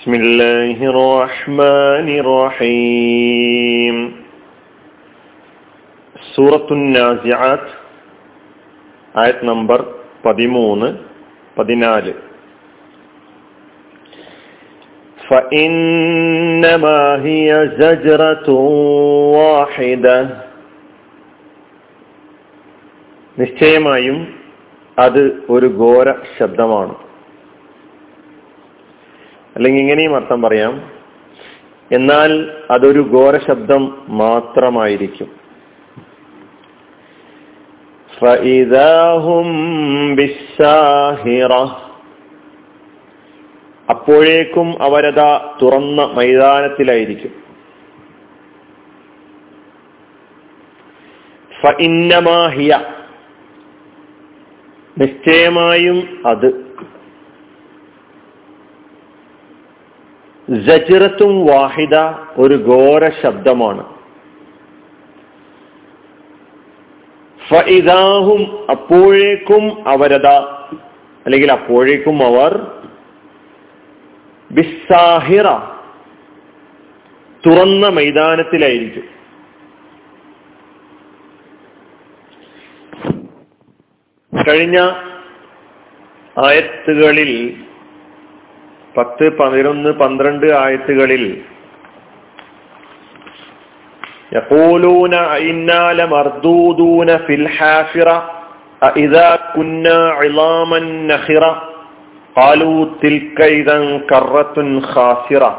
بسم الله الرحمن الرحيم സൂറത്തു നാസിആത്ത് ആയത് നമ്പർ പതിമൂന്ന് പതിനാല് فإنما هي زجرة واحدة നിശ്ചയമായും അത് ഒരു ഘോര ശബ്ദമാണ് അല്ലെങ്കിൽ ഇങ്ങനെയും അർത്ഥം പറയാം. എന്നാൽ അതൊരു ഘോര ശബ്ദം മാത്രമായിരിക്കും. അപ്പോഴേക്കും അവരതാ തുറന്ന മൈതാനത്തിലായിരിക്കും. നിശ്ചയമായും അത് ജജിറത്തും വാഹിദ ഒരു ഘോര ശബ്ദമാണ്. ഫഇദാഹും അപ്പോഴേക്കും അവരത അല്ലെങ്കിൽ അപ്പോഴേക്കും അവർ ബിസാഹിറ തുറന്ന മൈതാനത്തിലായിരിക്കും. കഴിഞ്ഞ ആയത്തുകളിൽ പത്ത് പതിനൊന്ന് പന്ത്രണ്ട് ആയത്തുകളിൽ يقولون إنا لمردودون في الحافرة أإذا كنا عظاما نخرة قالوا تلك إذا كرة خاسرة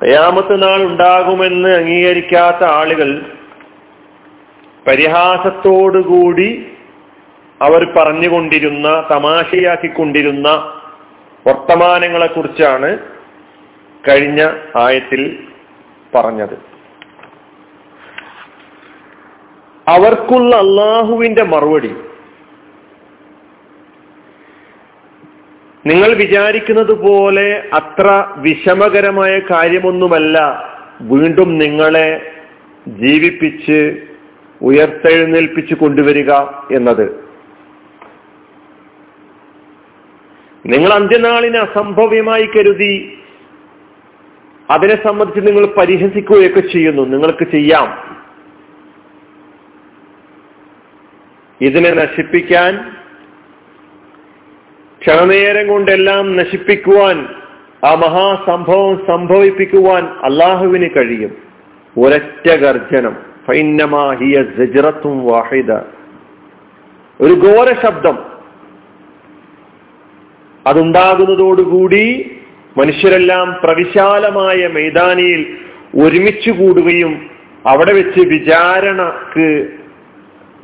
കയാമത്ത് നാൾ ഉണ്ടാകുമെന്ന് അംഗീകരിക്കാത്ത ആളുകൾ പരിഹാസത്തോടുകൂടി അവർ പറഞ്ഞുകൊണ്ടിരുന്ന തമാശയാക്കിക്കൊണ്ടിരുന്ന വർത്തമാനങ്ങളെ കുറിച്ചാണ് കഴിഞ്ഞ ആയത്തിൽ പറഞ്ഞത്. അവർക്കുള്ള അള്ളാഹുവിന്റെ മറുപടി. നിങ്ങൾ വിചാരിക്കുന്നത് പോലെ അത്ര വിഷമകരമായ കാര്യമൊന്നുമല്ല. വീണ്ടും നിങ്ങളെ ജീവിപ്പിച്ച് ഉയർത്തെഴുന്നേൽപ്പിച്ചു കൊണ്ടുവരിക എന്നത്. നിങ്ങൾ അന്ത്യനാളിനെ അസംഭവ്യമായി കരുതി അതിനെ സംബന്ധിച്ച് നിങ്ങൾ പരിഹസിക്കുകയൊക്കെ ചെയ്യുന്നു. നിങ്ങൾക്ക് ചെയ്യാം. ഇതിനെ നശിപ്പിക്കാൻ ക്ഷണനേരം കൊണ്ടെല്ലാം നശിപ്പിക്കുവാൻ ആ മഹാസംഭവം സംഭവിപ്പിക്കുവാൻ അള്ളാഹുവിന് കഴിയും. ഒരൊറ്റ ഗർജനം. ജജറത്തും വാഹിദ. ഒരു ഘോര ശബ്ദം. അതുണ്ടാകുന്നതോടുകൂടി മനുഷ്യരെല്ലാം പ്രവിശാലമായ മൈതാനിയിൽ ഒരുമിച്ച് കൂടുകയും അവിടെ വെച്ച് വിചാരണക്ക്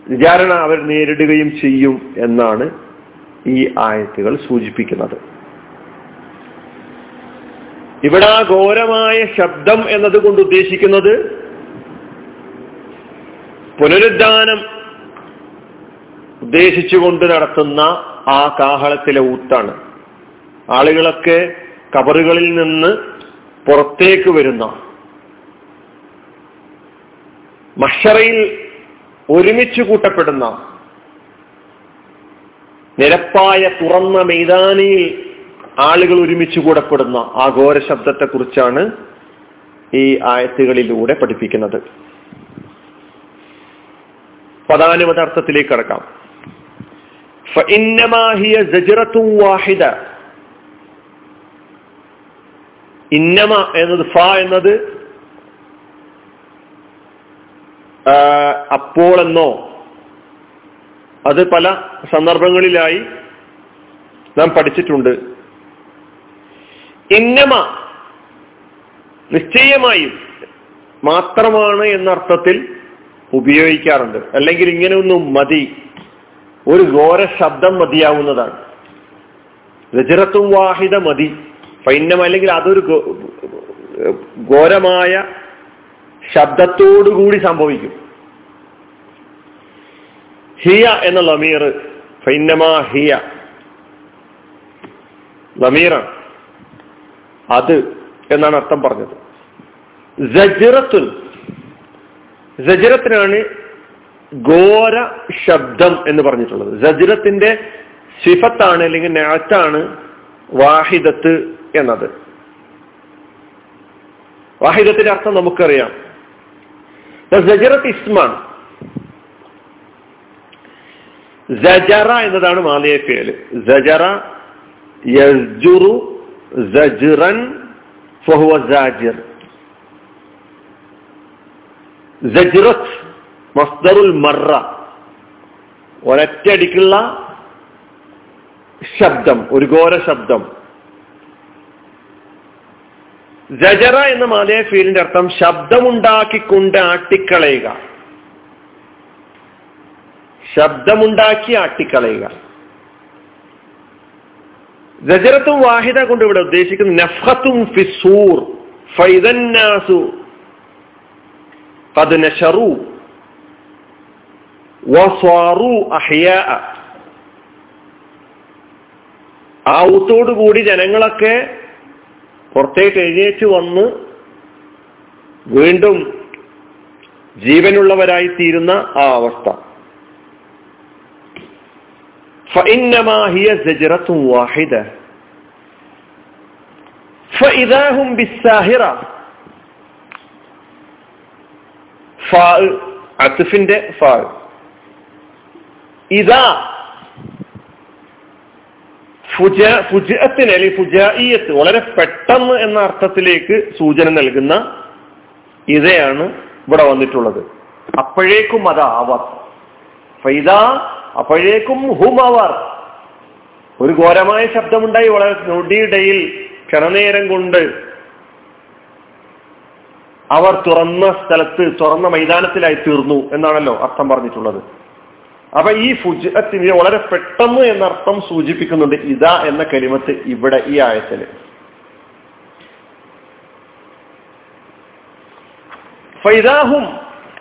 വിചാരണ അവർ നേരിടുകയും ചെയ്യും എന്നാണ് ഈ ആയത്തുകൾ സൂചിപ്പിക്കുന്നത്. ഇവിടെ ഘോരമായ ശബ്ദം എന്നതുകൊണ്ട് ഉദ്ദേശിക്കുന്നത് പുനരുദ്ധാനം ഉദ്ദേശിച്ചുകൊണ്ട് നടത്തുന്ന ആ കാഹളത്തിലെ ഊത്താണ്. ആളുകളൊക്കെ കബറുകളിൽ നിന്ന് പുറത്തേക്ക് വരുന്ന മഷറയിൽ ഒരുമിച്ച് കൂട്ടപ്പെടുന്ന നിരപ്പായ തുറന്ന മൈതാനിയിൽ ആളുകൾ ഒരുമിച്ച് കൂടപ്പെടുന്ന ആ ഘോര ശബ്ദത്തെ കുറിച്ചാണ് ഈ ആയത്തുകളിലൂടെ പഠിപ്പിക്കുന്നത്. പദാനുപദാർത്ഥത്തിലേക്ക് കടക്കാം വാഹിദ ഇന്നമ എന്നത് ഫ എന്നത് അപ്പോൾ എന്നോ അത് പല സന്ദർഭങ്ങളിലായി നാം പഠിച്ചിട്ടുണ്ട്. ഇന്നമ നിശ്ചയമായും മാത്രമാണ് എന്ന അർത്ഥത്തിൽ ഉപയോഗിക്കാറുണ്ട്. അല്ലെങ്കിൽ ഇങ്ങനെ ഒന്നും മതി. ഒരു ഘോര ശബ്ദം മതിയാവുന്നതാണ്. രജരത്തും വാഹിത മതി. പൈന്നം അല്ലെങ്കിൽ അതൊരു ഘോരമായ ശബ്ദത്തോടുകൂടി സംഭവിക്കും. ഹിയ എന്ന ലമീർ ഫൈന്നമാ ഹിയ. ലമീറാണ്. അത് എന്നാണ് അർത്ഥം പറഞ്ഞത്. ജജിറത്തുൻ ജജിറത്തിനാണ് ഘോര ശബ്ദം എന്ന് പറഞ്ഞിട്ടുള്ളത്. ജജിറത്തിന്റെ സിഫത്താണ് അല്ലെങ്കിൽ നാറ്റാണ് വാഹിദത്ത് എന്നത്. വാഹിദത്തിന്റെ അർത്ഥം നമുക്കറിയാം. ഇസ്മാൻ സജറ എന്നതാണ് മാലിയ പേര്. സജറ യസ്ജുറു സജ്റൻ ഫഹുവ സാജിർ. സജ്റത്ത് മസ്ദറുൽ മറ. ഒരറ്റടിക്കുള്ള ശബ്ദം ഒരു ഘോര ശബ്ദം. ജജറ എന്ന മാലയ ഫീലിന്റെ അർത്ഥം ശബ്ദമുണ്ടാക്കിക്കൊണ്ട് ആട്ടിക്കളയുക ശബ്ദമുണ്ടാക്കി ആട്ടിക്കളയുക ജജറത്തും വാഹിദ കൊണ്ട് ഇവിടെ ഉദ്ദേശിക്കുന്നത് നഫത്തും ഫിസൂർ ഫൈദന്നാസു قد نشروا وصاروا أحياء കൂടി ജനങ്ങളൊക്കെ പുറത്തേക്ക് എഴുന്നേറ്റ് വന്ന് വീണ്ടും ജീവനുള്ളവരായി തീരുന്ന ആ അവസ്ഥ. അത്തുഫിന്റെ ഇതാ ഫുജ ഫുജത്തിന് അല്ലെങ്കിൽ ഫുജായിയത്ത് വളരെ പെട്ടെന്ന് എന്ന അർത്ഥത്തിലേക്ക് സൂചന നൽകുന്ന ഇതയാണ് ഇവിടെ വന്നിട്ടുള്ളത്. അപ്പോഴേക്കും അത് അവർ ഫൈദ അപ്പോഴേക്കും ഹും അവർ ഒരു ഘോരമായ ശബ്ദമുണ്ടായി വളരെ നൊടിയിടയിൽ ക്ഷണനേരം കൊണ്ട് അവർ തുറന്ന സ്ഥലത്ത് തുറന്ന മൈതാനത്തിലായി തീർന്നു എന്നാണല്ലോ അർത്ഥം പറഞ്ഞിട്ടുള്ളത്. അപ്പൊ ഈ ഫുജത്തിന് വളരെ പെട്ടെന്ന് എന്നർത്ഥം സൂചിപ്പിക്കുന്നുണ്ട് ഇതാ എന്ന കലിമത്ത് ഇവിടെ ഈ ആയത്തിൽ. ഫൈദാഹും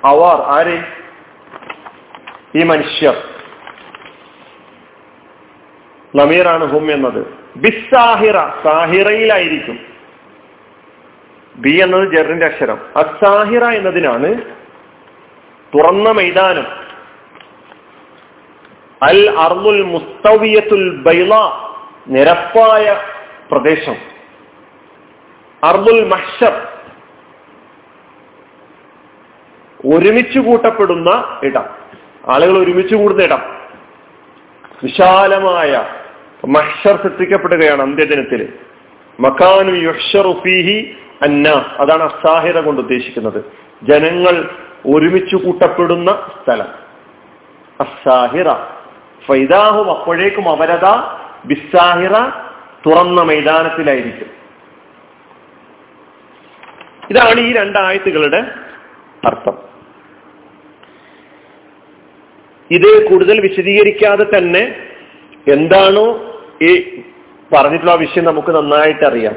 അവർ ആര്? ഈ മനുഷ്യർ. നമീറാണ് ഹും എന്നത്. ബിസാഹിറ സാഹിറയിലായിരിക്കും. ബി എന്നത് ജറിന്റെ അക്ഷരം. അസാഹിറ എന്നതിനാണ് തുറന്ന മൈതാനം. അൽ അർമുൽ മുസ്തവിയത്തുൽ ബൈള നിരപ്പായ പ്രദേശം. അർമുൽ മഹ്ഷർ ഒരുമിച്ച് കൂട്ടപ്പെടുന്ന ഇടം. ആളുകൾ ഒരുമിച്ച് കൂടുന്ന ഇടം. വിശാലമായ മഹ്ഷർ സൃഷ്ടിക്കപ്പെടുകയാണ് അന്ത്യദിനത്തിൽ മക്കാനു യുഷറുഫീഹി അന്ന അതാണ് അസാഹിത കൊണ്ട് ഉദ്ദേശിക്കുന്നത്. ജനങ്ങൾ ഒരുമിച്ച് കൂട്ടപ്പെടുന്ന സ്ഥലം. അസാഹിറ. ഫൈദാഹും അപ്പോഴേക്കും അവരത ബിസാഹിറ തുറന്ന മൈതാനത്തിലായിരിക്കും. ഇതാണ് ഈ രണ്ടായത്തുകളുടെ അർത്ഥം. ഇത് കൂടുതൽ വിശദീകരിക്കാതെ തന്നെ എന്താണോ ഈ പറഞ്ഞിട്ടുള്ള വിഷയം നമുക്ക് നന്നായിട്ട് അറിയാം.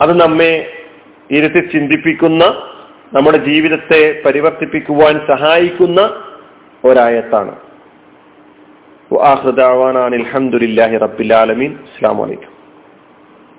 അത് നമ്മെ ഇരുത്തി ചിന്തിപ്പിക്കുന്ന നമ്മുടെ ജീവിതത്തെ പരിവർത്തിപ്പിക്കുവാൻ സഹായിക്കുന്ന ഒരായത്താണ്. അലഹമുല്ലാഹി റബ്ബിലാലമീൻ അസ്സാം വലൈക്കും